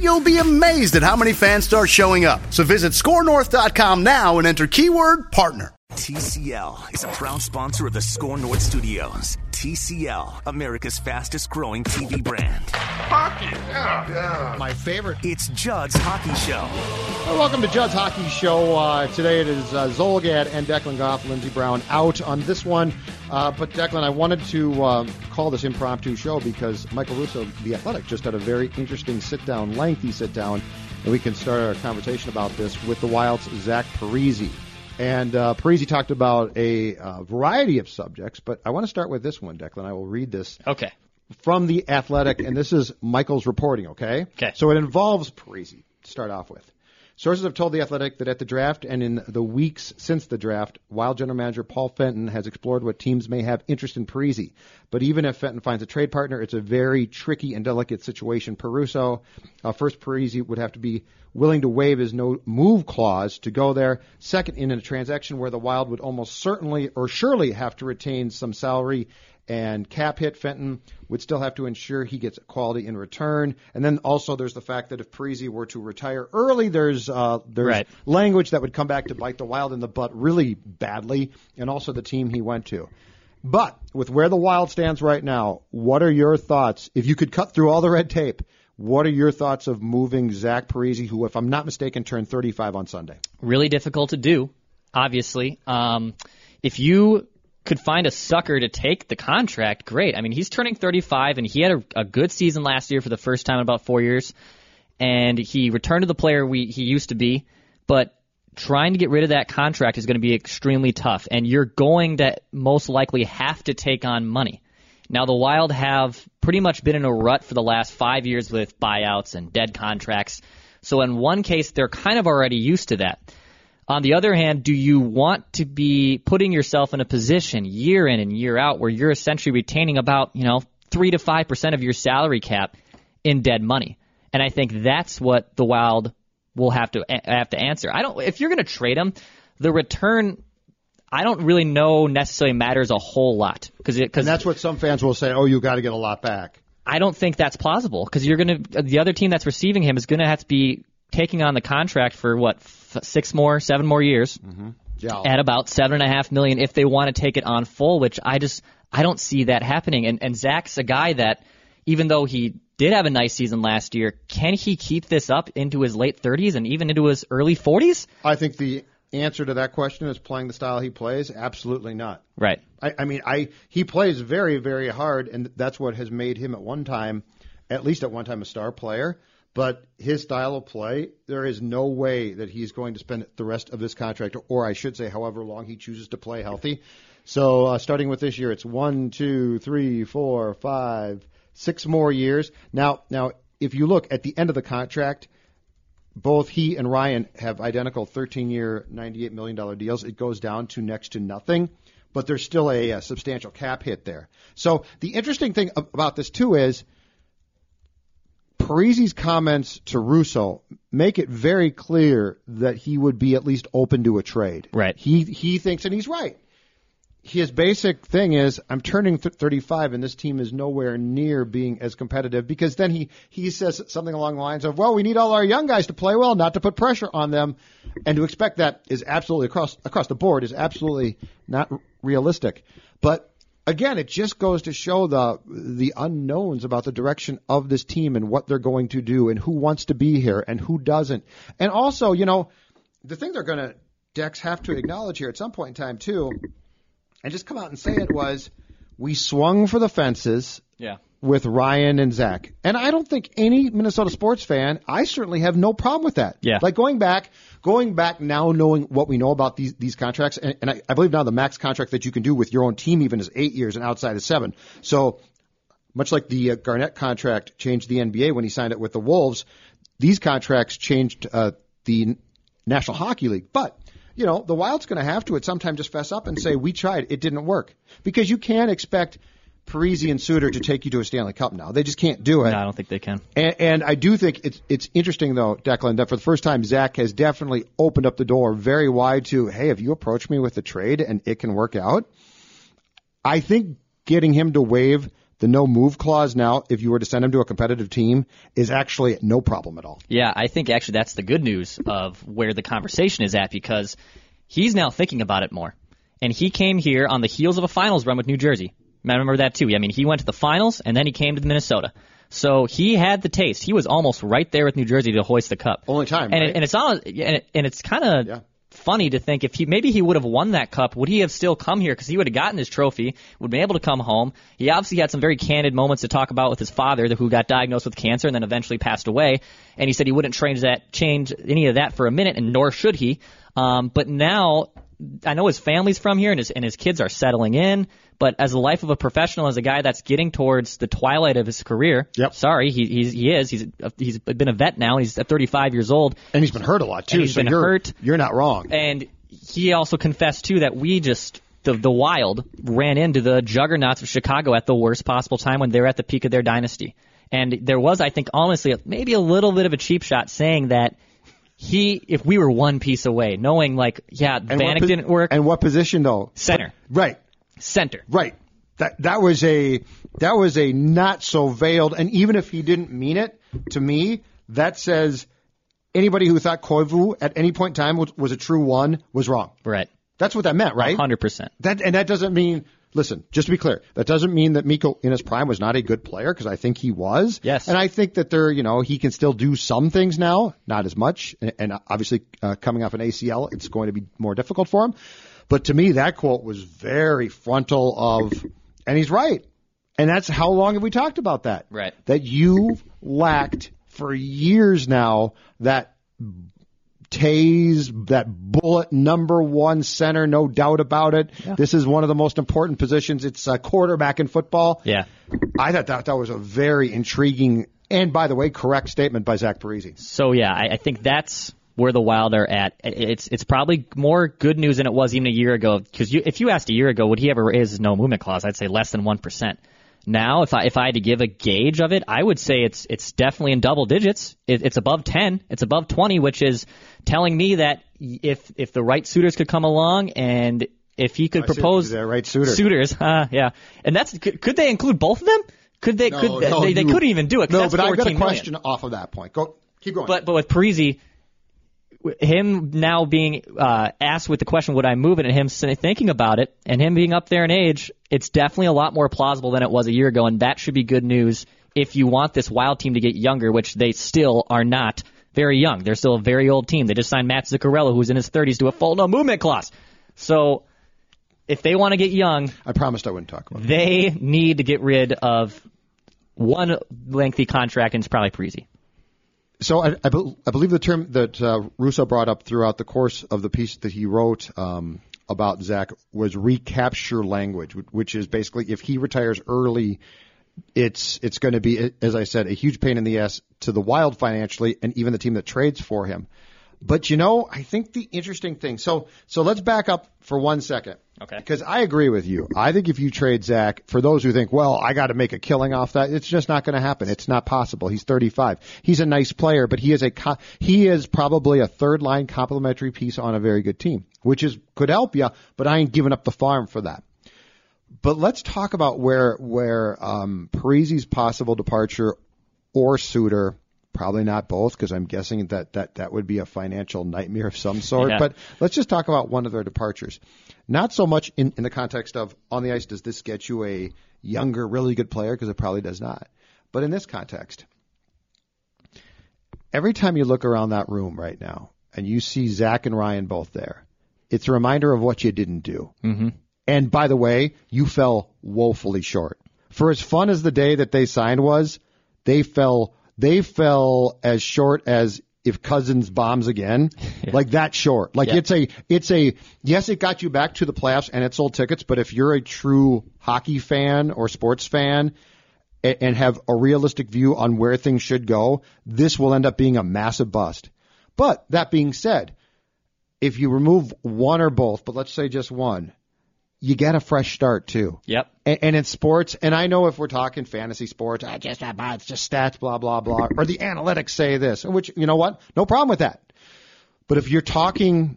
you'll be amazed at how many fans start showing up. So visit scorenorth.com now and enter keyword partner. TCL is a proud sponsor of the Score North Studios. TCL, America's fastest growing TV brand. Hockey, yeah, yeah. My favorite. It's Judd's Hockey Show. Well, welcome to Judd's Hockey Show. Uh, today it is uh, Zulgad and Declan Goff, Lindsey Brown out on this one. Uh, but Declan, I wanted to uh, call this impromptu show because Michael Russo, the Athletic, just had a very interesting sit-down, lengthy sit-down, and we can start our conversation about this with the Wild's Zach Parise. And uh, Parise talked about a uh, variety of subjects, but I want to start with this one, Declan. I will read this Okay. from the Athletic, and this is Michael's reporting. Okay. Okay. So it involves Parise to start off with. Sources have told the Athletic that at the draft and in the weeks since the draft, Wild general manager Paul Fenton has explored what teams may have interest in Parise. But even if Fenton finds a trade partner, it's a very tricky and delicate situation. Peruso, uh, first Parise would have to be willing to waive his no move clause to go there. Second, in a transaction where the Wild would almost certainly or surely have to retain some salary and cap hit Fenton would still have to ensure he gets quality in return. And then also there's the fact that if Parise were to retire early, there's uh, there's Right. language that would come back to bite the Wild in the butt really badly, and also the team he went to. But with where the Wild stands right now, what are your thoughts? If you could cut through all the red tape, what are your thoughts of moving Zach Parise, who, if I'm not mistaken, turned 35 on Sunday? Really difficult to do, obviously. Um, if you could find a sucker to take the contract, great. I mean, he's turning 35, and he had a, a good season last year for the first time in about four years, and he returned to the player we he used to be. But trying to get rid of that contract is going to be extremely tough, and you're going to most likely have to take on money. Now, the Wild have pretty much been in a rut for the last five years with buyouts and dead contracts. So, in one case, they're kind of already used to that. On the other hand, do you want to be putting yourself in a position year in and year out where you're essentially retaining about, you know, 3 to 5% of your salary cap in dead money? And I think that's what the Wild will have to have to answer. I don't if you're going to trade him, the return I don't really know necessarily matters a whole lot because because that's what some fans will say, oh, you got to get a lot back. I don't think that's plausible because you're going to the other team that's receiving him is going to have to be taking on the contract for what f- six more, seven more years mm-hmm. Yeah. at about seven and a half million if they want to take it on full. Which I just I don't see that happening. And and Zach's a guy that even though he did have a nice season last year, can he keep this up into his late 30s and even into his early 40s? I think the answer to that question is playing the style he plays. Absolutely not. Right. I, I mean, I he plays very, very hard, and that's what has made him at one time, at least at one time, a star player. But his style of play, there is no way that he's going to spend the rest of this contract, or I should say, however long he chooses to play healthy. So uh, starting with this year, it's one, two, three, four, five, six more years. Now, now, if you look at the end of the contract, both he and Ryan have identical 13-year, $98 million deals. It goes down to next to nothing, but there's still a, a substantial cap hit there. So the interesting thing about this too is Parise's comments to Russo make it very clear that he would be at least open to a trade. Right. He he thinks, and he's right. His basic thing is, I'm turning th- 35, and this team is nowhere near being as competitive. Because then he he says something along the lines of, "Well, we need all our young guys to play well, not to put pressure on them," and to expect that is absolutely across across the board is absolutely not r- realistic. But again, it just goes to show the the unknowns about the direction of this team and what they're going to do and who wants to be here and who doesn't. And also, you know, the thing they're going to Dex have to acknowledge here at some point in time too, and just come out and say it was we swung for the fences Yeah. With Ryan and Zach. And I don't think any Minnesota sports fan, I certainly have no problem with that. Yeah. Like going back, going back now knowing what we know about these, these contracts, and, and I, I believe now the max contract that you can do with your own team even is eight years and outside is seven. So much like the uh, Garnett contract changed the NBA when he signed it with the Wolves, these contracts changed uh, the National Hockey League. But you know, the Wild's going to have to at some time just fess up and say we tried, it didn't work, because you can't expect Parise and Suter to take you to a Stanley Cup now. They just can't do it. No, I don't think they can. And, and I do think it's it's interesting though, Declan, that for the first time Zach has definitely opened up the door very wide to, hey, if you approach me with a trade and it can work out, I think getting him to waive the no move clause now, if you were to send him to a competitive team, is actually no problem at all. Yeah, I think actually that's the good news of where the conversation is at because he's now thinking about it more. And he came here on the heels of a finals run with New Jersey. I remember that too. I mean, he went to the finals and then he came to Minnesota. So he had the taste. He was almost right there with New Jersey to hoist the cup. Only time, and, right? it, and it's all, and, it, and it's kind of Yeah. funny to think if he maybe he would have won that cup, would he have still come here? Because he would have gotten his trophy, would have been able to come home. He obviously had some very candid moments to talk about with his father, who got diagnosed with cancer and then eventually passed away. And he said he wouldn't change that, change any of that for a minute, and nor should he. Um, but now, I know his family's from here, and his and his kids are settling in. But as a life of a professional, as a guy that's getting towards the twilight of his career, Yep. sorry, he he's, he is. He's he's been a vet now. He's 35 years old. And he's been hurt a lot too. And he's so been you're, hurt. You're not wrong. And he also confessed too that we just the the Wild ran into the juggernauts of Chicago at the worst possible time when they were at the peak of their dynasty. And there was, I think, honestly, maybe a little bit of a cheap shot saying that he, if we were one piece away, knowing like, yeah, And Vanek pos- didn't work, And what position though? Center. Right. Center. Right. That that was a that was a not so veiled and even if he didn't mean it, to me, that says anybody who thought Koivu at any point in time was, was a true one was wrong. Right. That's what that meant, right? Hundred percent. That and that doesn't mean listen, just to be clear, that doesn't mean that Mikko in his prime was not a good player because I think he was. Yes. And I think that there, you know, he can still do some things now, not as much, and, and obviously uh, coming off an ACL, it's going to be more difficult for him. But to me, that quote was very frontal of, and he's right. And that's how long have we talked about that? Right. That you lacked for years now that Tays, that bullet number one center, no doubt about it. This is one of the most important positions. It's a quarterback in football. Yeah. I thought that, that was a very intriguing and, by the way, correct statement by Zach Parise. So yeah, I, I think that's where the Wild are at. It's it's probably more good news than it was even a year ago. Because you, if you asked a year ago, would he ever raise his no movement clause? I'd say less than one percent. Now, if I if I had to give a gauge of it, I would say it's it's definitely in double digits. It, it's above ten. It's above twenty, which is telling me that if if the right suitors could come along and if he could I propose you there, right suitor. suitors, uh, yeah, and that's could, could they include both of them? Could they? could they, they, they couldn't even do it. No, that's but I've got a 14 million. question off of that point. Go, keep going. But but with Parise, him now being uh, asked with the question, would I move it, and him s- thinking about it, and him being up there in age, it's definitely a lot more plausible than it was a year ago, and that should be good news if you want this Wild team to get younger, which they still are not very young. They're still a very old team. They just signed Matt Zuccarello, who's in his 30s, to a full no movement clause. So if they want to get young, I promised I wouldn't talk about they need to get rid of one lengthy contract, and it's probably Parise. So I, I, bel I believe the term that uh, Russo brought up throughout the course of the piece that he wrote um, about Zach was recapture language, wh- which is basically if he retires early, it's it's going to be, as I said, a huge pain in the ass to the Wild financially, and even the team that trades for him. But you know, I think the interesting thing. So so let's back up for one second. Okay. Because I agree with you. I think if you trade Zach, for those who think, well, I got to make a killing off that, it's just not going to happen. It's not possible. He's 35. He's a nice player, but he is a co- he is probably a third line complementary piece on a very good team, which is could help you. But I ain't giving up the farm for that. But let's talk about where where um, Parise's possible departure or Suter. Probably not both, because I'm guessing that, that that would be a financial nightmare of some sort. Yeah. But let's just talk about one of their departures. Not so much in, in the context of on the ice, does this get you a younger, really good player? Because it probably does not. But in this context, every time you look around that room right now and you see Zach and Ryan both there, it's a reminder of what you didn't do. Mm-hmm. And by the way, you fell woefully short. For as fun as the day that they signed was, they fell they fell as short as if Cousins bombs again, like that short. Like Yeah. it's a it's a yes, it got you back to the playoffs and it sold tickets, but if you're a true hockey fan or sports fan a- and have a realistic view on where things should go, this will end up being a massive bust. But that being said, if you remove one or both, but let's say just one, you get a fresh start too. Yep. And, and in sports, and I know if we're talking fantasy sports, I just ah, it's just stats, blah blah blah, or the analytics say this, which you know what, no problem with that. But if you're talking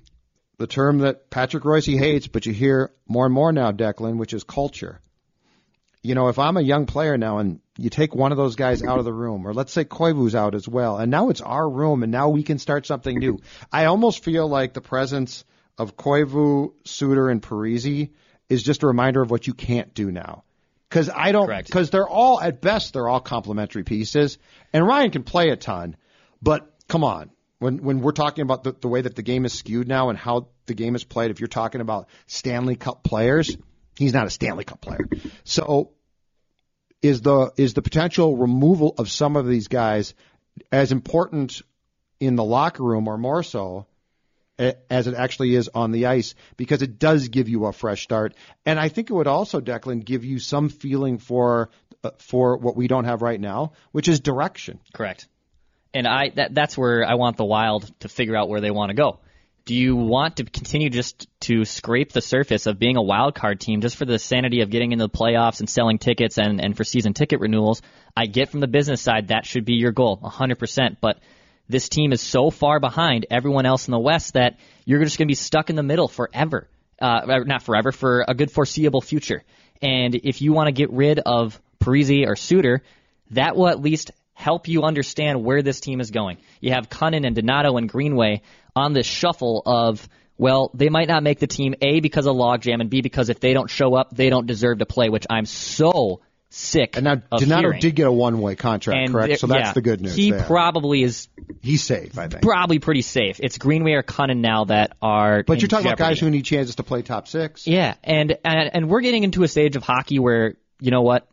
the term that Patrick Royce hates, but you hear more and more now, Declan, which is culture. You know, if I'm a young player now and you take one of those guys out of the room, or let's say Koivu's out as well, and now it's our room and now we can start something new. I almost feel like the presence of Koivu, Suter, and Parise is just a reminder of what you can't do now. Because I don't, because they're all at best they're all complementary pieces, and Ryan can play a ton, but come on, when when we're talking about the, the way that the game is skewed now and how the game is played, if you're talking about Stanley Cup players, he's not a Stanley Cup player. So is the is the potential removal of some of these guys as important in the locker room or more so as it actually is on the ice because it does give you a fresh start and I think it would also Declan give you some feeling for uh, for what we don't have right now which is direction Correct. And I that that's where I want the Wild to figure out where they want to go. Do you want to continue just to scrape the surface of being a wild card team just for the sanity of getting into the playoffs and selling tickets and, and for season ticket renewals? I get from the business side that should be your goal, 100%. But this team is so far behind everyone else in the West that you're just going to be stuck in the middle forever. Uh, not forever, for a good foreseeable future. And if you want to get rid of Parise or Suter, that will at least help you understand where this team is going. You have Kunin and Donato and Greenway on this shuffle of, well, they might not make the team A because of logjam and B because if they don't show up, they don't deserve to play, which I'm so sick and now Donato hearing. did get a one way contract And correct there- so that's yeah, the good news He there. probably is he's safe I think probably pretty safe. It's Greenway or Kunin now that are. but you're talking about guys who need chances to play top 6 Yeah, and, and and we're getting into a stage of hockey where you know what,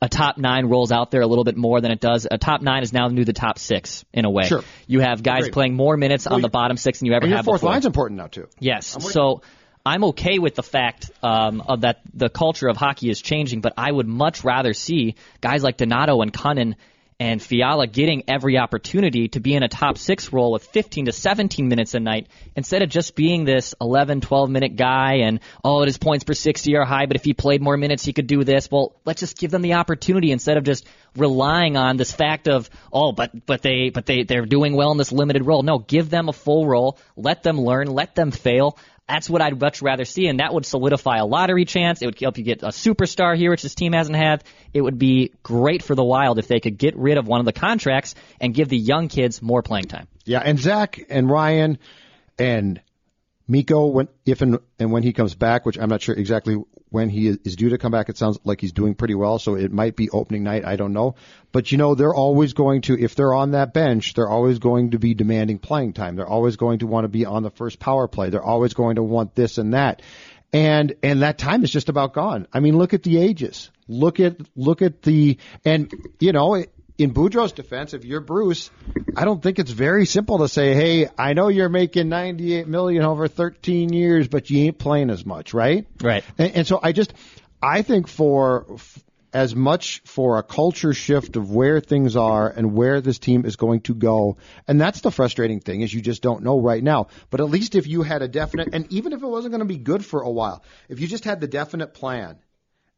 a top nine rolls out there a little bit more than it does. A top nine is now new the top six in a way. Sure. You have guys Agreed. playing more minutes on the bottom six than you ever and your have fourth before. line's important now too Yes. So I'm okay with the fact um, of that the culture of hockey is changing, but I would much rather see guys like Donato and Kunin and Fiala getting every opportunity to be in a top six role with 15 to 17 minutes a night instead of just being this 11, 12 minute guy and, oh, his points per 60 are high, but if he played more minutes, he could do this. Well, let's just give them the opportunity instead of just relying on this fact of, oh, but, but they, but they, they're doing well in this limited role. No, give them a full role. Let them learn. Let them fail. That's what I'd much rather see, and that would solidify a lottery chance. It would help you get a superstar here, which this team hasn't had. It would be great for the Wild if they could get rid of one of the contracts and give the young kids more playing time. Yeah, and Zach and Ryan and Mikko, when if and, and when he comes back, which I'm not sure exactly when he is, due to come back, it sounds like he's doing pretty well. So it might be opening night. I don't know, but you know they're always going to if they're on that bench, they're always going to be demanding playing time. They're always going to want to be on the first power play. They're always going to want this and that. And and that time is just about gone. I mean, look at the ages. Look at look at the and you know it, in Boudreau's defense, if you're Bruce, I don't think it's very simple to say, "Hey, I know you're making 98 million over 13 years, but you ain't playing as much, right?" Right. And, and so I just, I think for f- as much for a culture shift of where things are and where this team is going to go, and that's the frustrating thing is you just don't know right now. But at least if you had a definite, and even if it wasn't going to be good for a while, if you just had the definite plan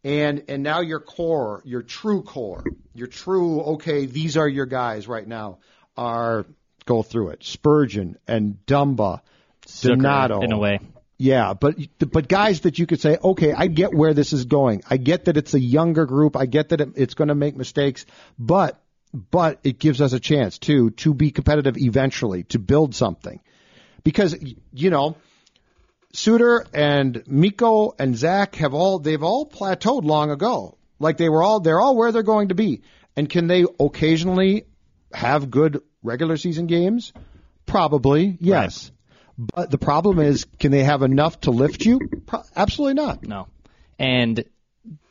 and and now your core, your true core, your true okay, these are your guys right now are go through it. Spurgeon and Dumba, Donato, in a way. Yeah, but but guys that you could say, okay, I get where this is going. I get that it's a younger group. I get that it, it's going to make mistakes, but but it gives us a chance too to be competitive eventually, to build something, because you know. Suter and Mikko and Zach have all they've all plateaued long ago. Like they were all they're all where they're going to be. And can they occasionally have good regular season games? Probably, yes. But the problem is, can they have enough to lift you? Pro- absolutely not. No. And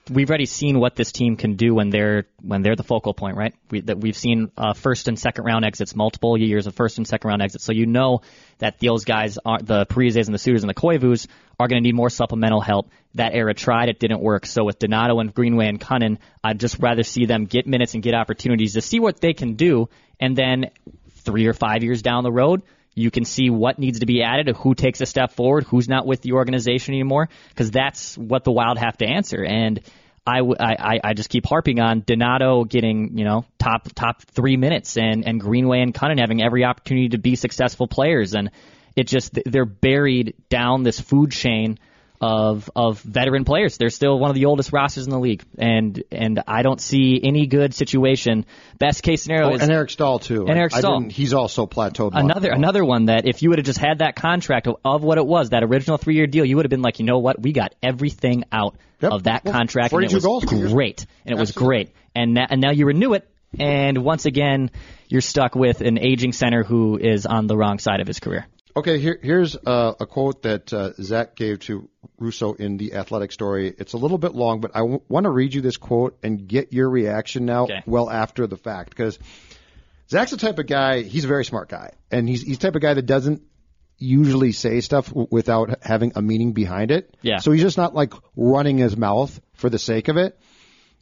we've already seen what this team can do when they're when they're the focal point, right? We, that we've seen uh, first and second round exits, multiple years of first and second round exits. So you know that those guys are the Parises and the Suters and the Koivus are going to need more supplemental help. That era tried, it didn't work. So with Donato and Greenway and Kunin, I'd just rather see them get minutes and get opportunities to see what they can do, and then three or five years down the road you can see what needs to be added, who takes a step forward, who's not with the organization anymore, because that's what the Wild have to answer. And I, I, I just keep harping on Donato getting, you know, top top three minutes and, and Greenway and Kunin having every opportunity to be successful players. And it just, they're buried down this food chain of of veteran players. They're still one of the oldest rosters in the league, and and I don't see any good situation. Best case scenario Oh, is and Eric Staal too. And Eric I Staal. didn't- he's also plateaued. another another one that if you would have just had that contract of, of what it was, that original three year deal, you would have been like, you know what, we got everything out Yep. of that Well, contract, and it was goals, great, and it was great, and and now you renew it, and once again you're stuck with an aging center who is on the wrong side of his career. Okay, here, here's uh, a quote that uh, Zach gave to Russo in the Athletic story. It's a little bit long, but I w- want to read you this quote and get your reaction now, Okay. well after the fact, because Zach's the type of guy. He's a very smart guy, and he's he's the type of guy that doesn't usually say stuff w- without having a meaning behind it. Yeah. So he's just not like running his mouth for the sake of it.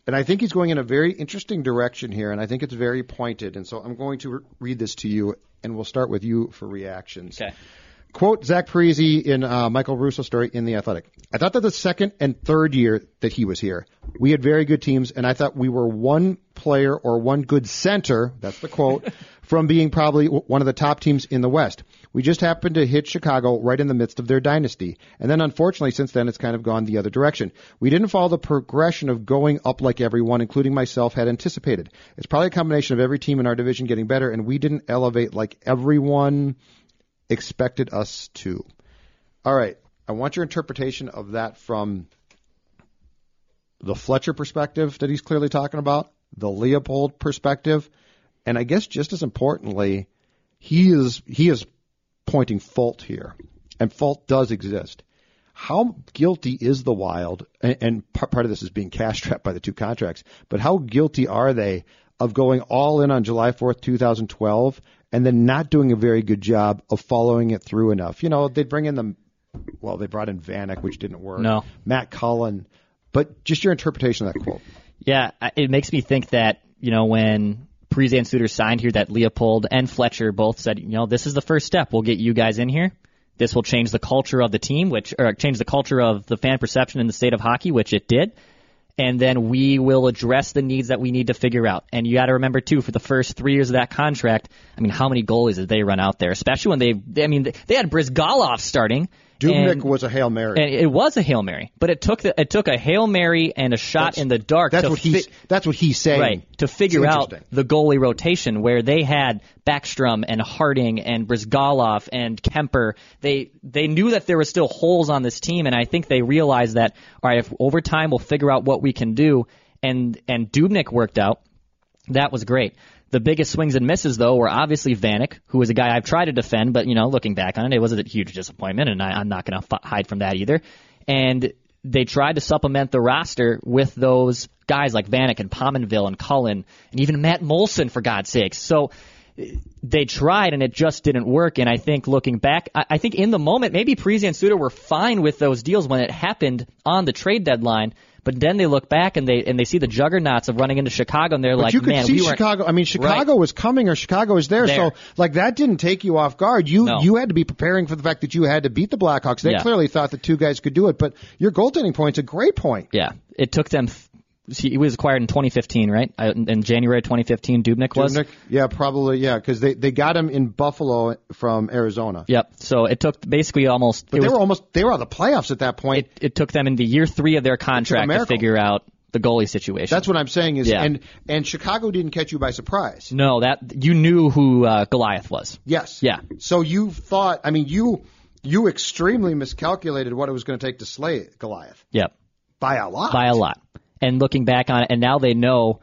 And I think he's going in a very interesting direction here, and I think it's very pointed. And so I'm going to re- read this to you, and we'll start with you for reactions. Okay. Quote Zach Parise in uh, Michael Russo story in The Athletic. I thought that the second and third year that he was here, we had very good teams, and I thought we were one player or one good center, that's the quote, from being probably one of the top teams in the West. We just happened to hit Chicago right in the midst of their dynasty. And then unfortunately, since then, it's kind of gone the other direction. We didn't follow the progression of going up like everyone, including myself, had anticipated. It's probably a combination of every team in our division getting better, and we didn't elevate like everyone expected us to. All right. I want your interpretation of that from the Fletcher perspective that he's clearly talking about, the Leopold perspective, and I guess just as importantly, he is he is pointing fault here, and fault does exist. How guilty is the Wild, and, and part of this is being cash trapped by the two contracts, but how guilty are they of going all in on July 4th, 2012, and then not doing a very good job of following it through enough? You know, they bring in the, well, they brought in Vanek, which didn't work. No. Matt Cullen, but just your interpretation of that quote. Yeah, it makes me think that you know when Parise and Suter signed here, that Leopold and Fletcher both said, you know, this is the first step. We'll get you guys in here. This will change the culture of the team, which or change the culture of the fan perception in the state of hockey, which it did. And then we will address the needs that we need to figure out. And you got to remember too, for the first three years of that contract, I mean, how many goalies did they run out there? Especially when they, I mean, they had Bryzgalov starting. Dubnyk and- was a hail mary. and it was a hail mary, but it took the, it took a hail mary and a shot That's- in the dark. That's to what he's. fi- that's what he's saying. right to figure out the goalie rotation where they had Backstrom and Harding and Bryzgalov and Kuemper. They they knew that there were still holes on this team, and I think they realized that all right, if over time we'll figure out what we can do, and and Dubnyk worked out. That was great. The biggest swings and misses, though, were obviously Vanek, who was a guy I've tried to defend, but you know, looking back on it, it was a huge disappointment, and I, I'm not going to f- hide from that either. And they tried to supplement the roster with those guys like Vanek and Pominville and Cullen, and even Matt Moulson, for God's sakes. So they tried, and it just didn't work. And I think looking back, I, I think in the moment, maybe Parise and Suter were fine with those deals when it happened on the trade deadline. But then they look back and they and they see the juggernauts of running into Chicago, and they're But like, you could "Man, see we weren't." Chicago. I mean, Chicago Right. was coming or Chicago was there, There. So, like, that didn't take you off guard. You No. you had to be preparing for the fact that you had to beat the Blackhawks. They Yeah. clearly thought the two guys could do it. But your goaltending point's a great point. Yeah, it took them. He was acquired in 2015, right? Uh, In January 2015, Dubnyk was. Yeah, probably. Yeah, because they they got him in Buffalo from Arizona. Yep. So it took basically almost. But they was- were almost they were of the playoffs at that point. It, it took them into year three of their contract to figure out the goalie situation. That's what I'm saying is, Yeah. and and Chicago didn't catch you by surprise. No, that you knew who uh, Goliath was. Yes. Yeah. So you thought, I mean, you you extremely miscalculated what it was going to take to slay Goliath Yep. by a lot. By a lot. And looking back on it, and now they know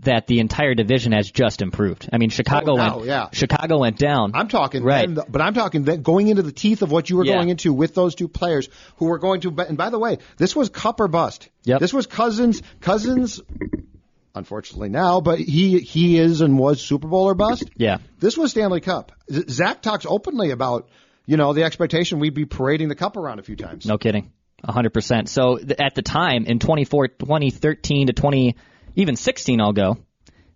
that the entire division has just improved. I mean, oh, Chicago Oh, now, went yeah. Chicago went down. I'm talking Right. then, but I'm talking then going into the teeth of what you were Yeah. going into with those two players who were going to. And by the way, this was Cup or bust. Yep. This was Cousins. Cousins, unfortunately now, but he he is and was Super Bowl or bust. Yeah. This was Stanley Cup. Z- Zach talks openly about you know the expectation we'd be parading the cup around a few times. No kidding. 100%. So th- at the time in 24, 2013 to 20 even 16 I'll go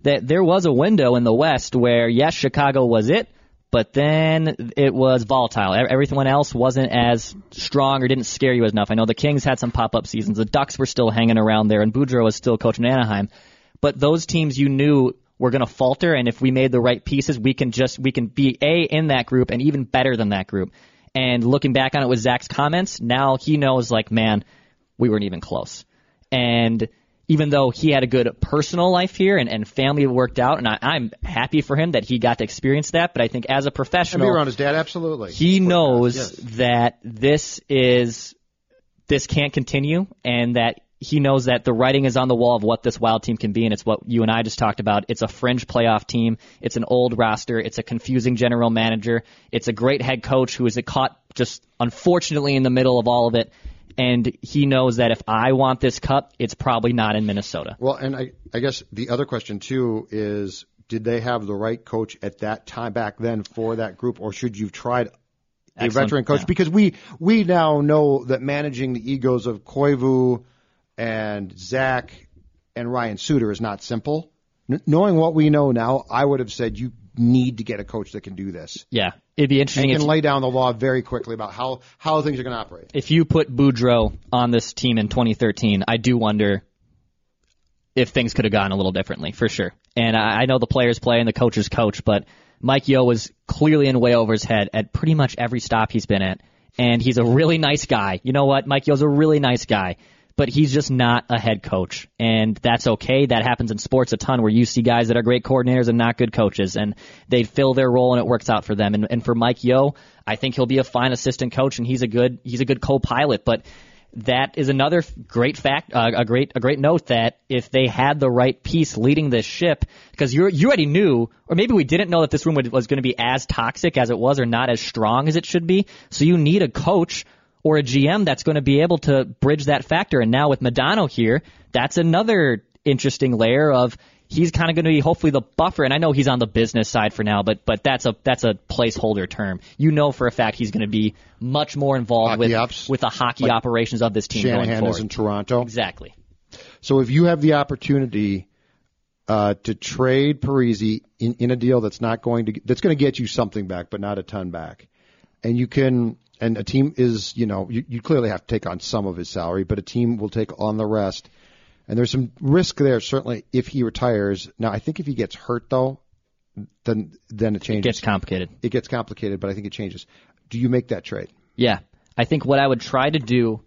that there was a window in the West where yes Chicago was it but then it was volatile. Everyone else wasn't as strong or didn't scare you enough. I know the Kings had some pop-up seasons. The Ducks were still hanging around there and Boudreau was still coaching Anaheim. But those teams you knew were going to falter and if we made the right pieces, we can just we can be a in that group and even better than that group. And looking back on it with Zach's comments, now he knows like, man, we weren't even close. And even though he had a good personal life here and, and family worked out, and I, I'm happy for him that he got to experience that. But I think as a And be professional, around his dad, absolutely. he knows Yes. that this is this can't continue and that he knows that the writing is on the wall of what this wild team can be and it's what you and I just talked about. It's a fringe playoff team. It's an old roster. It's a confusing general manager. It's a great head coach who is caught just unfortunately in the middle of all of it. And he knows that if I want this cup, it's probably not in Minnesota. Well, and I, I guess the other question too is, did they have the right coach at that time back then for that group, or should you've tried a Excellent, veteran coach? yeah. Because we we now know that managing the egos of Koivu and Zach and Ryan Suter is not simple. N- knowing what we know now, I would have said you need to get a coach that can do this Yeah. It'd be interesting if can lay down the law very quickly about how how things are going to operate. if you put Boudreau on this team in 2013, I do wonder if things could have gone a little differently, for sure. And I, I know the players play and the coaches coach, but Mike Yeo was clearly in way over his head at pretty much every stop he's been at. And he's a really nice guy. You know what? Mike Yeo's a really nice guy. But he's just not a head coach. And that's okay. That happens in sports a ton where you see guys that are great coordinators and not good coaches. And they fill their role and it works out for them. And, and for Mike Yeo, I think he'll be a fine assistant coach and he's a good, he's a good co-pilot. But that is another great fact, uh, a great a great note that if they had the right piece leading this ship, because you you already knew, or maybe we didn't know that this room would, was going to be as toxic as it was, or not as strong as it should be. So you need a coach or a GM that's going to be able to bridge that factor. And now with Madonna here, that's another interesting layer of he's kind of going to be hopefully the buffer. And I know he's on the business side for now, but but that's a that's a placeholder term. You know for a fact he's going to be much more involved Hockey with ops. with the hockey operations of this team going Shanahan is in Toronto. Exactly. So if you have the opportunity uh, to trade Parise in, in a deal that's not going to that's going to get you something back, but not a ton back, and you can and a team is you know you, you clearly have to take on some of his salary, but a team will take on the rest, and there's some risk there certainly if he retires. Now I think if he gets hurt though, then then it changes. It gets complicated. it gets complicated, but I think it changes. Do you make that trade? Yeah. I think what I would try to do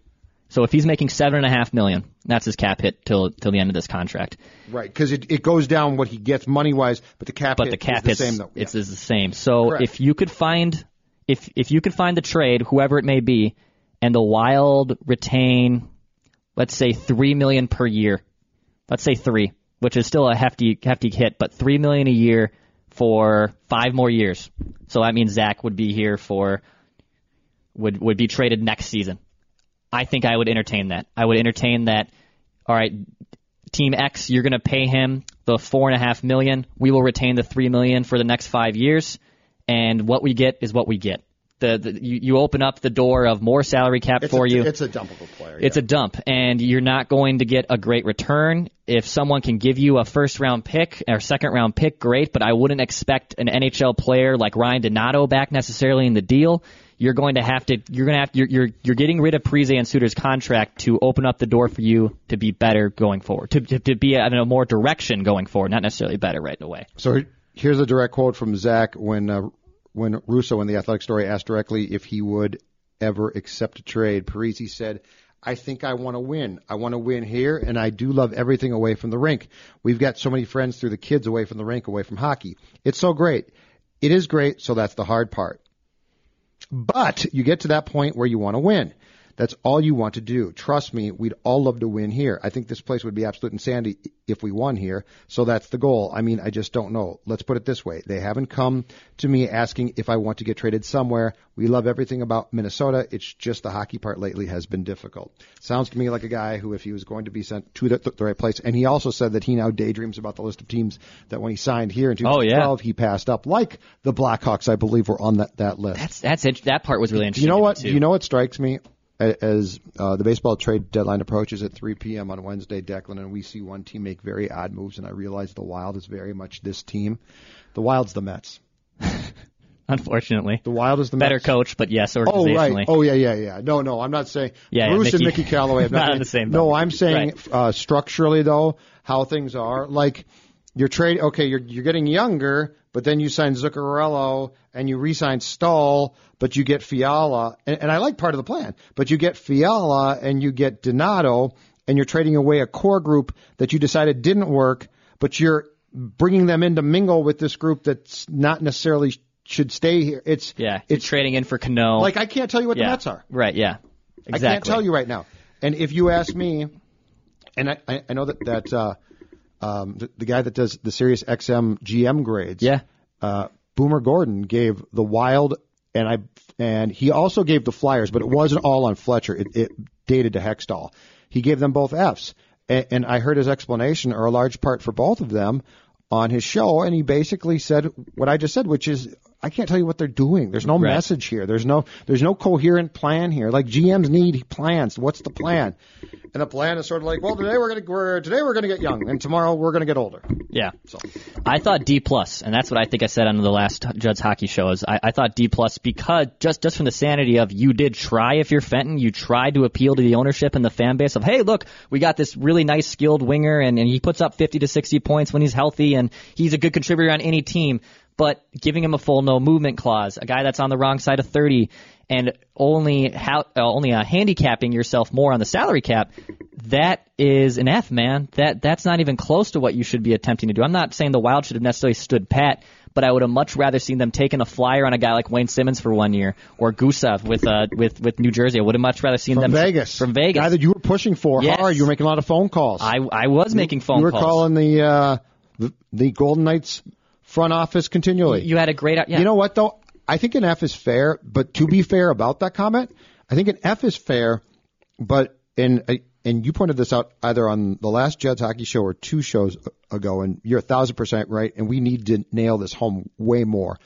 so if he's making seven and a half million, that's his cap hit till till the end of this contract. Right, because it, it goes down what he gets money wise, but the cap But hit the cap is the same though. it's is the same. So Correct. if you could find if if you could find the trade, whoever it may be, and the Wild retain let's say three million per year. Let's say three, which is still a hefty hefty hit, but three million a year for five more years. So that means Zach would be here for would would be traded next season. I think I would entertain that. I would entertain that. All right, Team X, you're going to pay him the four and a half million. We will retain the three million for the next five years, and what we get is what we get. The, the you, you open up the door of more salary cap It's for a, you. It's a dumpable player. It's a dump, and you're not going to get a great return. If someone can give you a first round pick or second round pick, great, but I wouldn't expect an NHL player like Ryan Donato back necessarily in the deal. You're going to have to, you're going to have, you're, you're, you're getting rid of Parise and Suter's contract to open up the door for you to be better going forward, to, to, to be in a more direction going forward, not necessarily better right away. So here's a direct quote from Zach when uh, when Russo in the Athletic Story asked directly if he would ever accept a trade. Parise said, "I think I want to win. I want to win here, and I do love everything away from the rink. We've got so many friends through the kids away from the rink, away from hockey. It's so great. It is great. So that's the hard part. But you get to that point where you want to win." That's all you want to do. Trust me, we'd all love to win here. I think this place would be absolute insanity if we won here. So that's the goal. I mean, I just don't know. Let's put it this way. They haven't come to me asking if I want to get traded somewhere. We love everything about Minnesota. It's just the hockey part lately has been difficult. Sounds to me like a guy who, if he was going to be sent to the, the right place, and he also said that he now daydreams about the list of teams that when he signed here in Oh, 2012, yeah. he passed up, like the Blackhawks, I believe, were on that, that list. That's that's it. That part was really interesting. you know what? You know what strikes me as uh, the baseball trade deadline approaches at 3 p.m. on Wednesday, Declan, and we see one team make very odd moves, and I realize the Wild is very much this team. The Wild's the Mets. Unfortunately, The Wild is the better Mets. coach, but yes, organizationally. Oh right. Oh yeah, yeah, yeah. No, no, I'm not saying Yeah, yeah, Bruce and Mickey- Mickey Callaway have not on the same No. I'm saying Right. uh, structurally though, how things are. Like you're trade. Okay, you're you're getting younger, but then you sign Zuccarello and you re-sign Staal, but you get Fiala, and, and I like part of the plan, but you get Fiala and you get Donato, and you're trading away a core group that you decided didn't work, but you're bringing them in to mingle with this group that's not necessarily should stay here. It's yeah, it's trading in for Cano. like I can't tell you what yeah. the Mets are. Right. Yeah. Exactly. I can't tell you right now. And if you ask me, and I, I, I know that that uh, um, the, the guy that does the Sirius XM GM grades, Yeah. uh, Boomer Gordon gave the Wild, and I and he also gave the Flyers, but it wasn't all on Fletcher. It, it dated to Hextall. He gave them both Fs, and, and I heard his explanation, or a large part for both of them, on his show, and he basically said what I just said, which is. I can't tell you what they're doing. There's no Right. message here. There's no there's no coherent plan here. Like GMs need plans. What's the plan? And the plan is sort of like, well, today we're gonna we're, today we're gonna get young, and tomorrow we're gonna get older. Yeah. So I thought D plus, and that's what I think I said on the last Judd's hockey show. Is I, I thought D plus because just just from the sanity of you did try if you're Fenton, you tried to appeal to the ownership and the fan base of hey look we got this really nice skilled winger and, and he puts up 50 to 60 points when he's healthy and he's a good contributor on any team. But giving him a full no movement clause, a guy that's on the wrong side of 30, and only how, uh, only uh, handicapping yourself more on the salary cap, that is an F, man. That that's not even close to what you should be attempting to do. I'm not saying the Wild should have necessarily stood pat, but I would have much rather seen them taking a flyer on a guy like Wayne Simmonds for one year or Gusev with uh with with New Jersey. I would have much rather seen from them Vegas, from Vegas. guy that you were pushing for Yes. hard. You were making a lot of phone calls. I I was making phone calls. you were calls. calling the, uh, the the Golden Knights front office continually. you had a great yeah. You know what though? I think an F is fair, but to be fair about that comment, I think an F is fair, but in uh, and you pointed this out either on the last Judd's hockey show or two shows ago, and you're a thousand percent right, and we need to nail this home way more.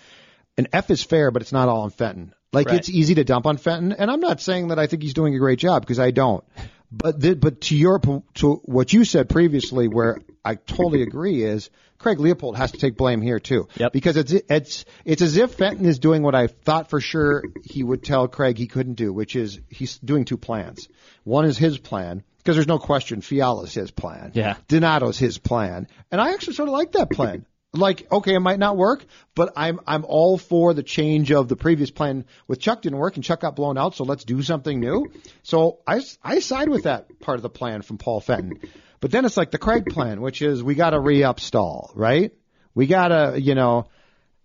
An F is fair, but it's not all on Fenton. Like Right. it's easy to dump on Fenton, and I'm not saying that I think he's doing a great job because I don't. But the, but to your to what you said previously, where I totally agree, is Craig Leopold has to take blame here too. Yep. Because it's it's it's as if Fenton is doing what I thought for sure he would tell Craig he couldn't do, which is he's doing two plans. One is his plan because there's no question Fiala's his plan. Yeah. Donato's his plan, and I actually sort of like that plan. Like, okay, it might not work, but I'm I'm all for the change of the previous plan with Chuck didn't work and Chuck got blown out, so let's do something new. So I I side with that part of the plan from Paul Fenton. But then it's like the Craig plan, which is we got to re-up Staal, right? We got to, you know,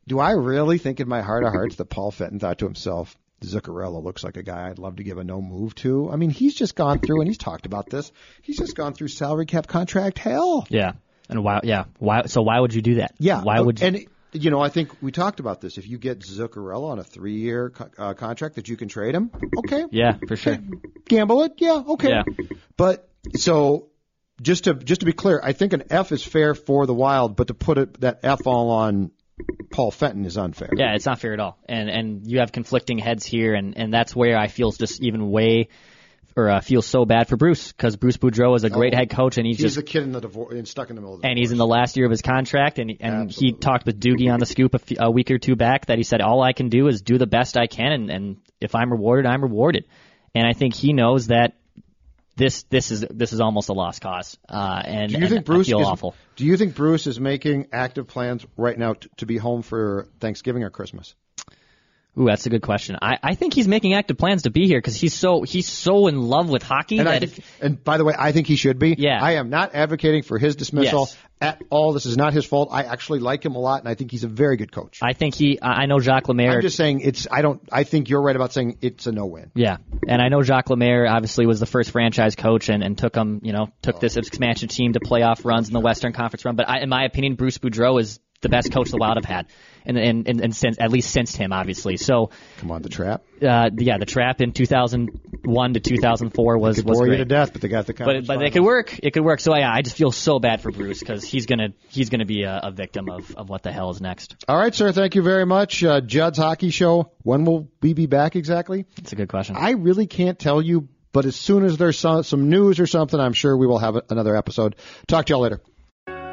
do I really think in my heart of hearts that Paul Fenton thought to himself, Zuccarello looks like a guy I'd love to give a no move to? I mean, he's just gone through, and he's talked about this. He's just gone through salary cap contract hell. yeah. And why yeah why so why would you do that? Yeah. Why would you? And you know, I think we talked about this. If you get Zuccarello on a three-year co- uh, contract that you can trade him, okay. yeah, for sure. Gamble it, yeah, okay. Yeah. But so just to just to be clear, I think an F is fair for the Wild, but to put it that F all on Paul Fenton is unfair. Yeah, it's not fair at all. And and you have conflicting heads here, and and that's where I feel just even way, or uh, feel so bad for Bruce because Bruce Boudreau is a great Oh, head coach, and he's, He's just a kid in the divorce, and stuck in the middle of the and he's in the last year of his contract, and and he talked with Doogie on the scoop a, few, a week or two back that he said all I can do is do the best I can, and and if I'm rewarded, I'm rewarded. And I think he knows that this this is this is almost a lost cause. Uh, and Do you and think Bruce I feel is, awful. Do you think Bruce is making active plans right now t- to be home for Thanksgiving or Christmas? Ooh, that's a good question. I, I think he's making active plans to be here because he's so he's so in love with hockey And, that think, if, and by the way, I think he should be. Yeah. I am not advocating for his dismissal Yes. at all. This is not his fault. I actually like him a lot, and I think he's a very good coach. I think he I know Jacques Lemaire. I'm just saying it's. I don't. I think you're right about saying it's a no-win. Yeah, and I know Jacques Lemaire obviously was the first franchise coach and, and took them, you know, took oh. this expansion team to playoff runs in the Western Conference run. But I, in my opinion, Bruce Boudreau is the best coach the Wild have had, and and and, and since at least since him, obviously. So, Come on, the trap. uh, yeah, the trap in 2001 to 2004 was Could was bore great. you to death, but they got the. But but it could work. It could work. So yeah, I just feel so bad for Bruce because he's gonna he's gonna be a, a victim of, of what the hell is next. All right, sir. Thank you very much. Uh, Judd's Hockey Show. When will we be back exactly? That's a good question. I really can't tell you, but as soon as there's some, some news or something, I'm sure we will have another episode. Talk to y'all later.